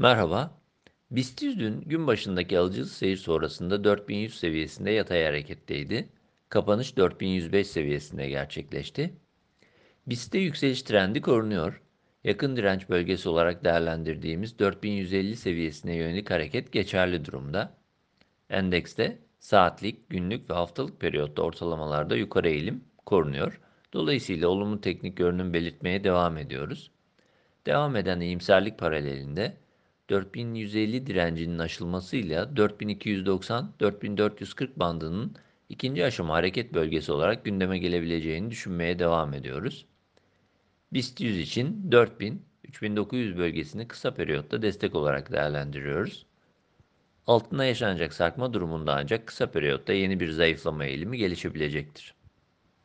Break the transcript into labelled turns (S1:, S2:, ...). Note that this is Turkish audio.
S1: Merhaba. BIST 100 dün gün başındaki alıcılı seyir sonrasında 4100 seviyesinde yatay hareketteydi. Kapanış 4105 seviyesinde gerçekleşti. BIST'te yükseliş trendi korunuyor. Yakın direnç bölgesi olarak değerlendirdiğimiz 4150 seviyesine yönelik hareket geçerli durumda. Endekste saatlik, günlük ve haftalık periyotta ortalamalarda yukarı eğilim korunuyor. Dolayısıyla olumlu teknik görünüm belirtmeye devam ediyoruz. Devam eden iyimserlik paralelinde 4150 direncinin aşılmasıyla 4290-4440 bandının ikinci aşama hareket bölgesi olarak gündeme gelebileceğini düşünmeye devam ediyoruz. BIST 100 için 4000-3900 bölgesini kısa periyotta destek olarak değerlendiriyoruz. Altında yaşanacak sarkma durumunda ancak kısa periyotta yeni bir zayıflama eğilimi gelişebilecektir.